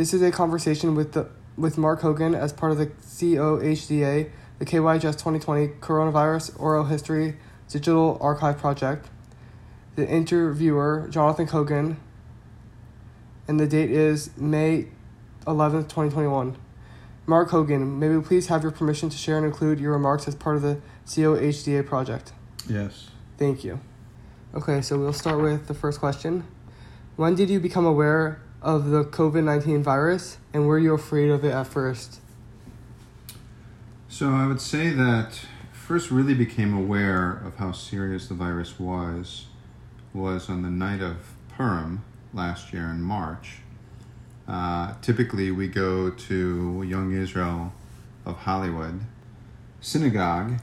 This is a conversation with the with Mark Hogan as part of the COHDA, the KYHS 2020 Coronavirus Oral History Digital Archive Project. The interviewer, Jonathan Hogan, and the date is May 11th, 2021. Mark Hogan, may we please have your permission to share and include your remarks as part of the COHDA project? Yes. Thank you. Okay, so we'll start with the first question. When did you become aware of the COVID 19 virus and were you afraid of it at first? So I would say that first really became aware of how serious the virus was was on the night of Purim last year in March. Uh, typically, we go to Young Israel of Hollywood synagogue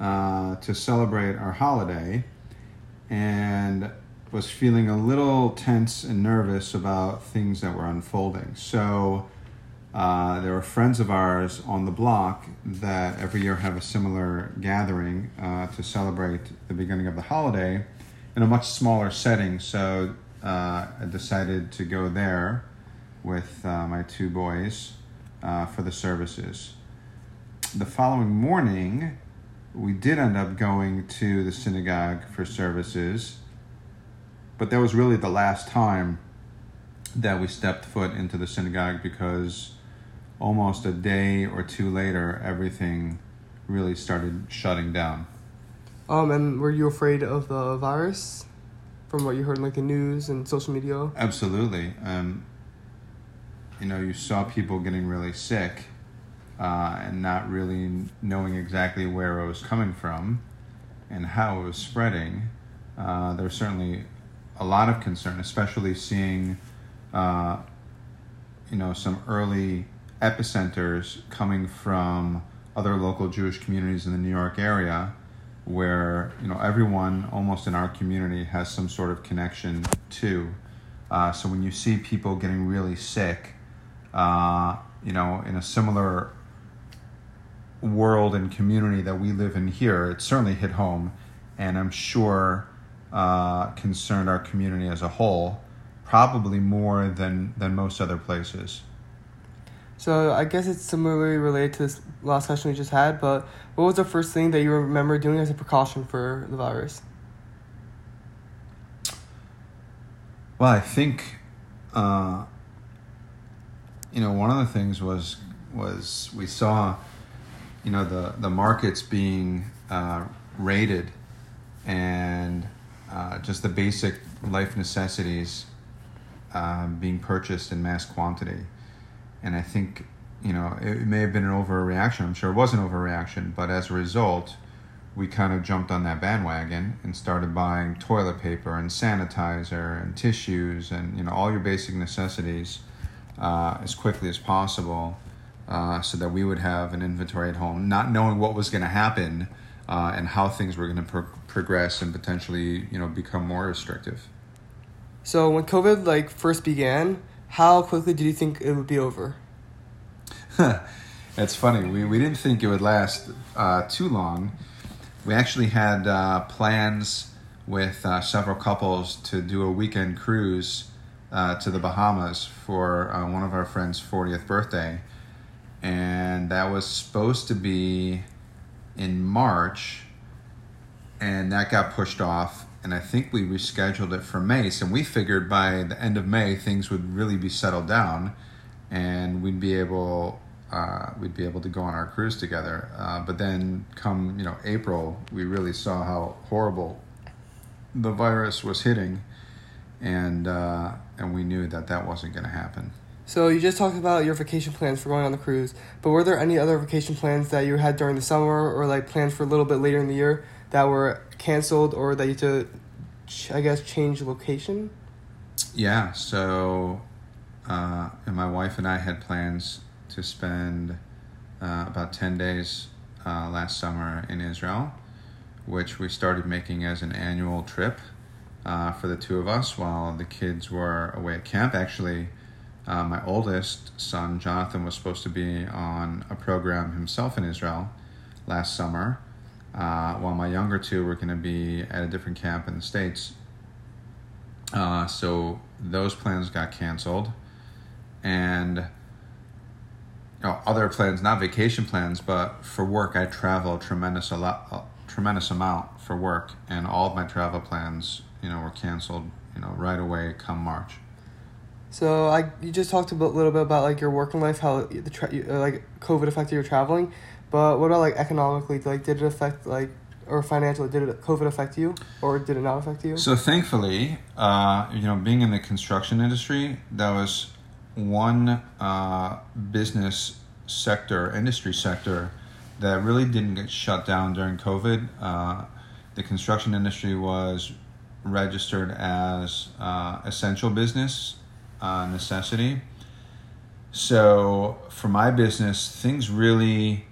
uh, to celebrate our holiday and was feeling a little tense and nervous about things that were unfolding. So, uh, there were friends of ours on the block that every year have a similar gathering uh, to celebrate the beginning of the holiday in a much smaller setting. So uh, I decided to go there with uh, my two boys uh, for the services. The following morning, we did end up going to the synagogue for services, but that was really the last time that we stepped foot into the synagogue because almost a day or two later, everything really started shutting down. Um, and were you afraid of the virus from what you heard in like the news and social media? Absolutely. Um, you know, you saw people getting really sick uh, and not really knowing exactly where it was coming from and how it was spreading. Uh, there was certainly a lot of concern, especially seeing, uh, you know, some early epicenters coming from other local Jewish communities in the New York area where you know everyone almost in our community has some sort of connection to. Uh, so when you see people getting really sick, uh, you know, in a similar world and community that we live in here, it certainly hit home, and I'm sure uh, concerned our community as a whole, probably more than than most other places. So I guess it's similarly related to this last question we just had, but what was the first thing that you remember doing as a precaution for the virus? Well, I think, uh, you know, one of the things was was we saw, you know, the the markets being uh, raided, and uh, just the basic life necessities uh, being purchased in mass quantity and I think you know it may have been an overreaction. I'm sure it was an overreaction, but as a result, we kind of jumped on that bandwagon and started buying toilet paper and sanitizer and tissues and you know all your basic necessities uh, as quickly as possible, uh, so that we would have an inventory at home, not knowing what was going to happen uh, and how things were going to pro- progress and potentially you know become more restrictive. So when COVID like first began how quickly did you think it would be over? it's funny. We, we didn't think it would last uh, too long. We actually had uh, plans with uh, several couples to do a weekend cruise uh, to the Bahamas for uh, one of our friends' 40th birthday. And that was supposed to be in March, and that got pushed off and I think we rescheduled it for May. So we figured by the end of May things would really be settled down, and we'd be able uh, we'd be able to go on our cruise together. Uh, but then come you know April, we really saw how horrible the virus was hitting, and uh, and we knew that that wasn't going to happen. So you just talked about your vacation plans for going on the cruise, but were there any other vacation plans that you had during the summer or like plans for a little bit later in the year that were canceled or that you to, I guess, change location? Yeah, so uh, and my wife and I had plans to spend uh, about 10 days uh, last summer in Israel, which we started making as an annual trip uh, for the two of us while the kids were away at camp. Actually, uh, my oldest son, Jonathan, was supposed to be on a program himself in Israel last summer uh, while my younger two were going to be at a different camp in the States. Uh, so those plans got canceled. And you know, other plans, not vacation plans, but for work, I travel tremendous a lot, a tremendous amount for work, and all of my travel plans, you know, were canceled, you know, right away come March. So I you just talked a little bit about like your working life, how the tra- uh, like COVID affected your traveling, but what about like economically? Like did it affect like or financially? Did it COVID affect you or did it not affect you? So thankfully, uh, you know, being in the construction industry, that was one uh, business sector, industry sector, that really didn't get shut down during COVID. Uh, the construction industry was registered as uh, essential business uh, necessity. So for my business, things really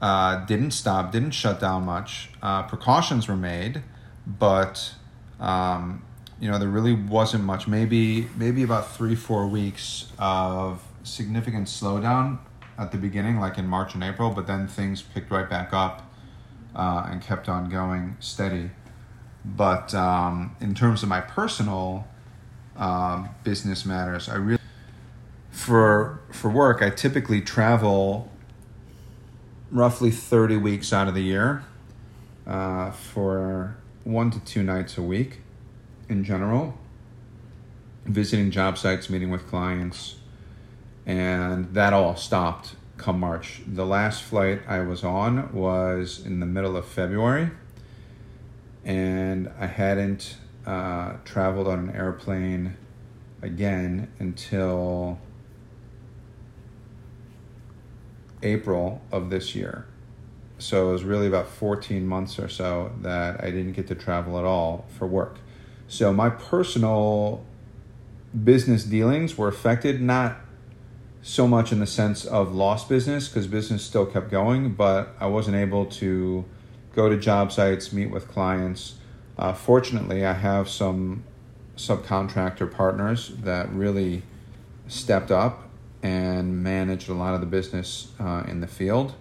uh, didn't stop, didn't shut down much. Uh, precautions were made, but um, you know there really wasn't much. Maybe maybe about three four weeks of significant slowdown at the beginning, like in March and April, but then things picked right back up uh, and kept on going steady. But um, in terms of my personal um, business matters, I really for for work I typically travel roughly 30 weeks out of the year uh, for one to two nights a week in general, visiting job sites, meeting with clients, and that all stopped come March. The last flight I was on was in the middle of February, and I hadn't uh, traveled on an airplane again until April of this year. So it was really about 14 months or so that I didn't get to travel at all for work. So my personal business dealings were affected, not so much in the sense of lost business, because business still kept going, but I wasn't able to go to job sites, meet with clients. Uh, fortunately, I have some subcontractor partners that really stepped up and managed a lot of the business uh, in the field.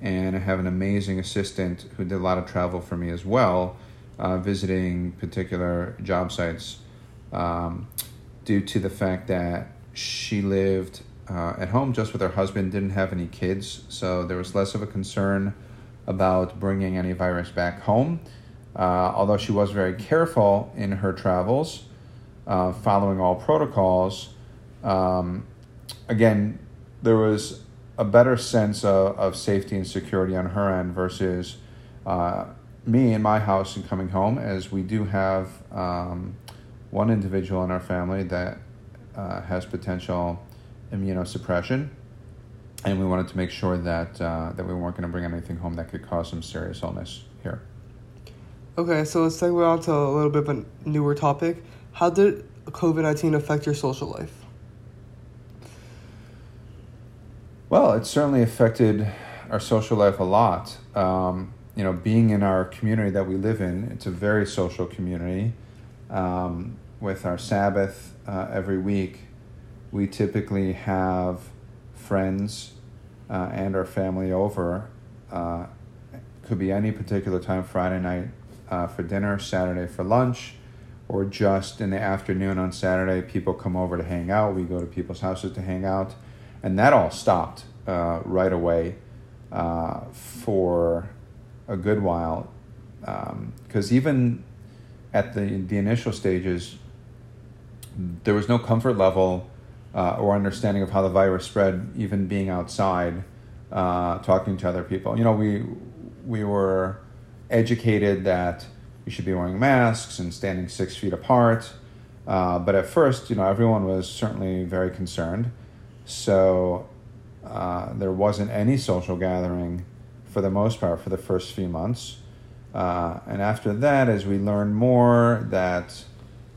And I have an amazing assistant who did a lot of travel for me as well, uh, visiting particular job sites um, due to the fact that she lived uh, at home just with her husband, didn't have any kids, so there was less of a concern about bringing any virus back home. Uh, although she was very careful in her travels, uh, following all protocols, um, again, there was a better sense of, of safety and security on her end versus uh, me in my house and coming home, as we do have um, one individual in our family that uh, has potential immunosuppression. And we wanted to make sure that uh, that we weren't going to bring anything home that could cause some serious illness here. Okay, so let's segue on to a little bit of a newer topic. How did COVID nineteen affect your social life? Well, it certainly affected our social life a lot. Um, you know, being in our community that we live in, it's a very social community. Um, with our Sabbath uh, every week, we typically have friends uh, and our family over. Uh, could be any particular time, Friday night uh, for dinner, Saturday for lunch, or just in the afternoon on Saturday, people come over to hang out. We go to people's houses to hang out and that all stopped uh, right away uh, for a good while because um, even at the the initial stages there was no comfort level uh, or understanding of how the virus spread even being outside uh, talking to other people you know we we were educated that you should be wearing masks and standing six feet apart. Uh, but at first you know everyone was certainly very concerned. So uh, there wasn't any social gathering for the most part for the first few months. Uh, and after that, as we learned more that,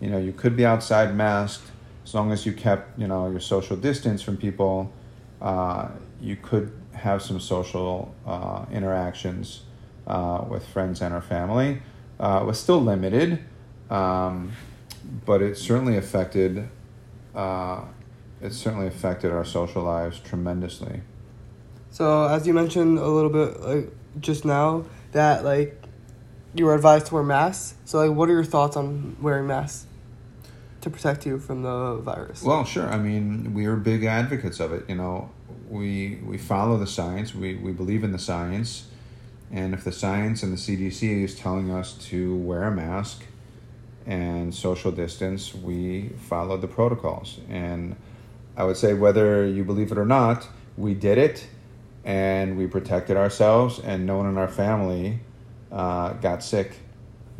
you know, you could be outside masked as long as you kept, you know, your social distance from people, uh, you could have some social uh, interactions uh, with friends and our family. Uh, was still limited, um, but it certainly affected it certainly affected our social lives tremendously. So, as you mentioned a little bit like just now, that like you were advised to wear masks. So, like, what are your thoughts on wearing masks? to protect you from the virus? Well, sure. I mean, we are big advocates of it. You know, we we follow the science. We we believe in the science, and if the science and the CDC is telling us to wear a mask and social distance, we follow the protocols. And I would say, whether you believe it or not, we did it, and we protected ourselves, and no one in our family uh, got sick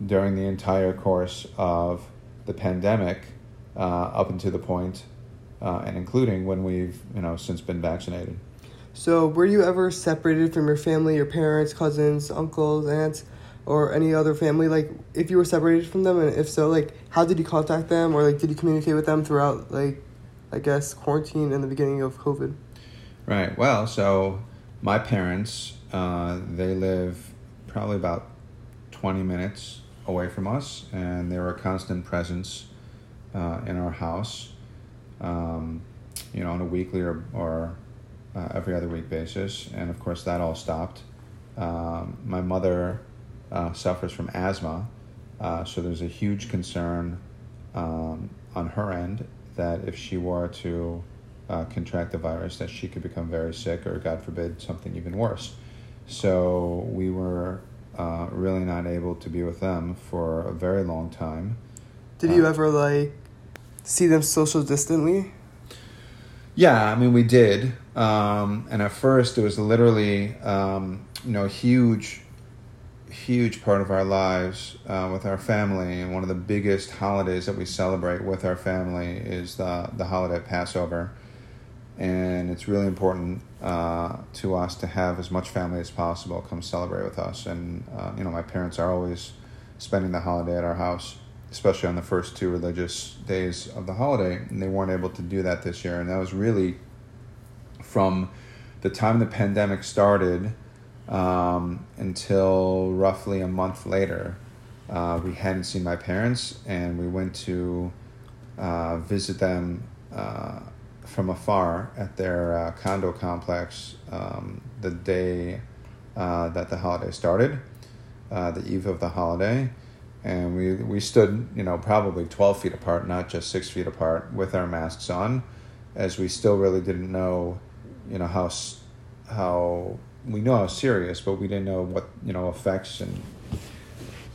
during the entire course of the pandemic, uh, up until the point, uh, and including when we've you know since been vaccinated. So, were you ever separated from your family, your parents, cousins, uncles, aunts, or any other family? Like, if you were separated from them, and if so, like, how did you contact them, or like, did you communicate with them throughout, like, I guess, quarantine and the beginning of COVID? Right. Well, so my parents, uh, they live probably about twenty minutes away from us, and they were a constant presence uh, in our house. Um, you know, on a weekly or, or uh, every other week basis, and of course that all stopped. Um, my mother uh, suffers from asthma, uh, so there's a huge concern um, on her end that if she were to uh, contract the virus, that she could become very sick, or God forbid, something even worse. So we were uh, really not able to be with them for a very long time. Did you ever like see them social distantly? Yeah, I mean, we did. Um, and at first, it was literally, um, you know, huge, huge part of our lives uh, with our family. And one of the biggest holidays that we celebrate with our family is the, the holiday of Passover. And it's really important uh, to us to have as much family as possible come celebrate with us. And, uh, you know, my parents are always spending the holiday at our house especially on the first two religious days of the holiday, and they weren't able to do that this year. And that was really from the time the pandemic started um, until roughly a month later. Uh, we hadn't seen my parents, and we went to uh, visit them uh, from afar at their uh, condo complex um, the day uh, that the holiday started, uh, the eve of the holiday and we we stood you know probably 12 feet apart not just six feet apart with our masks on as we still really didn't know you know how how we know how serious but we didn't know what you know effects and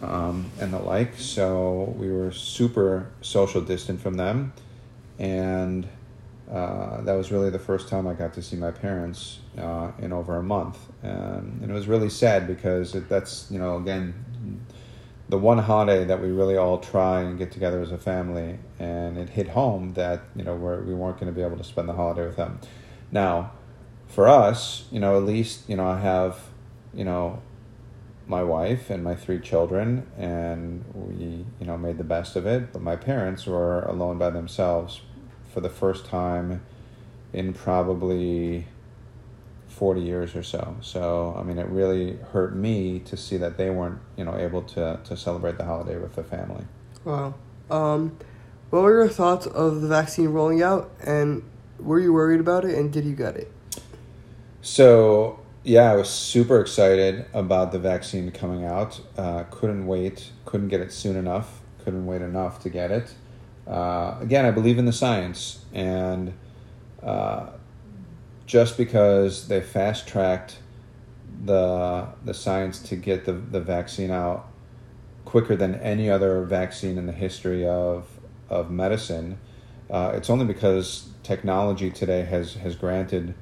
um, and the like. So we were super social distant from them. And uh, that was really the first time I got to see my parents uh, in over a month, and, and it was really sad because it, that's you know again the one holiday that we really all try and get together as a family, and it hit home that you know we're, we weren't going to be able to spend the holiday with them. Now, for us, you know, at least you know I have, you know, my wife and my three children, and we you know made the best of it. But my parents were alone by themselves for the first time in probably 40 years or so. So, I mean, it really hurt me to see that they weren't, you know, able to, to celebrate the holiday with the family. Wow. Um, what were your thoughts of the vaccine rolling out, and were you worried about it, and did you get it? So, yeah, I was super excited about the vaccine coming out. Uh, couldn't wait, couldn't get it soon enough, couldn't wait enough to get it. Uh, again, I believe in the science, and uh, just because they fast tracked the the science to get the, the vaccine out quicker than any other vaccine in the history of of medicine. Uh, it's only because technology today has has granted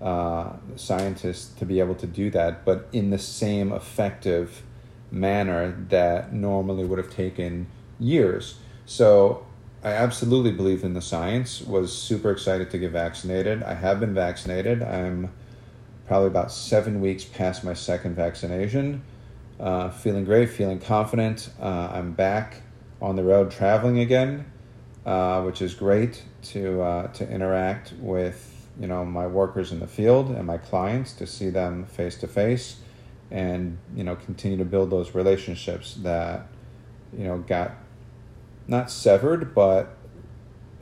uh, scientists to be able to do that, but in the same effective manner that normally would have taken years. So I absolutely believe in the science. Was super excited to get vaccinated. I have been vaccinated. I'm probably about seven weeks past my second vaccination. Uh, feeling great, feeling confident. Uh, I'm back on the road traveling again, uh, which is great to uh, to interact with you know my workers in the field and my clients to see them face to face, and you know continue to build those relationships that you know got not severed, but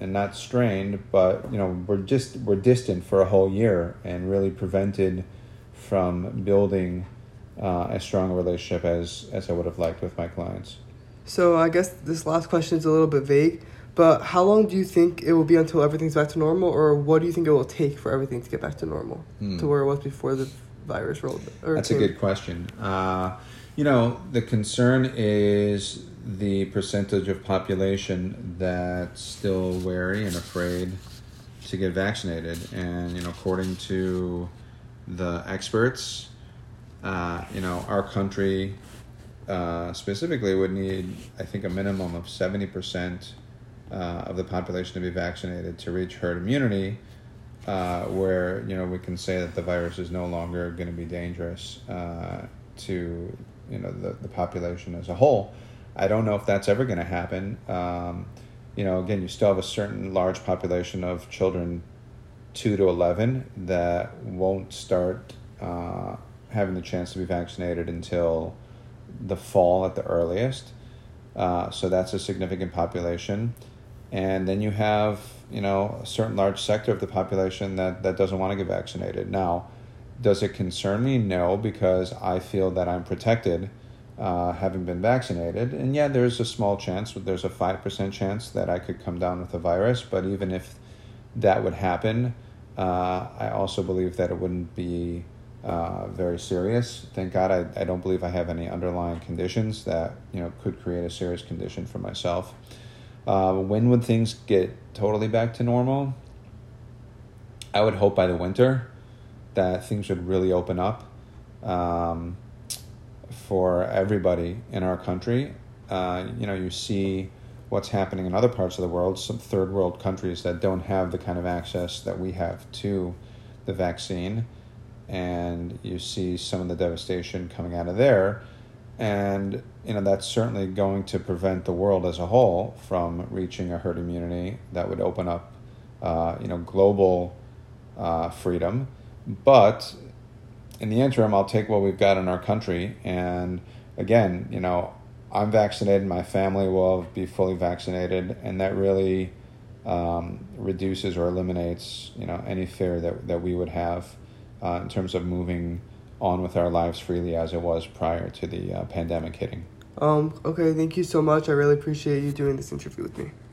and not strained, but you know we're just we're distant for a whole year and really prevented from building uh, as strong a relationship as as I would have liked with my clients. So I guess this last question is a little bit vague, But how long do you think it will be until everything's back to normal, or what do you think it will take for everything to get back to normal, Hmm. to where it was before the virus rolled? That's a good question. Uh, you know, the concern is the percentage of population that's still wary and afraid to get vaccinated. And, you know, according to the experts, uh, you know, our country uh, specifically would need, I think, a minimum of 70% uh, of the population to be vaccinated to reach herd immunity uh, where you know we can say that the virus is no longer going to be dangerous uh, to you know the, the population as a whole. I don't know if that's ever going to happen. Um, you know, again, you still have a certain large population of children, two to eleven, that won't start uh, having the chance to be vaccinated until the fall at the earliest. Uh, so that's a significant population. And then you have, you know, a certain large sector of the population that, that doesn't want to get vaccinated. Now, does it concern me? No, because I feel that I'm protected uh, having been vaccinated. And yeah, there's a small chance, there's a 5% chance that I could come down with the virus. But even if that would happen, uh, I also believe that it wouldn't be uh, very serious. Thank God I, I don't believe I have any underlying conditions that, you know, could create a serious condition for myself. Uh, when would things get totally back to normal? I would hope by the winter that things would really open up um, for everybody in our country. Uh, you know, you see what's happening in other parts of the world, some third world countries that don't have the kind of access that we have to the vaccine. And you see some of the devastation coming out of there and you know that's certainly going to prevent the world as a whole from reaching a herd immunity that would open up uh, you know global uh, freedom. But in the interim i'll take what we've got in our country. And again you know i'm vaccinated my family will be fully vaccinated and that really um, reduces or eliminates you know any fear that, that we would have uh, in terms of moving on with our lives freely as it was prior to the uh, pandemic hitting. Um, okay, thank you so much. I really appreciate you doing this interview with me.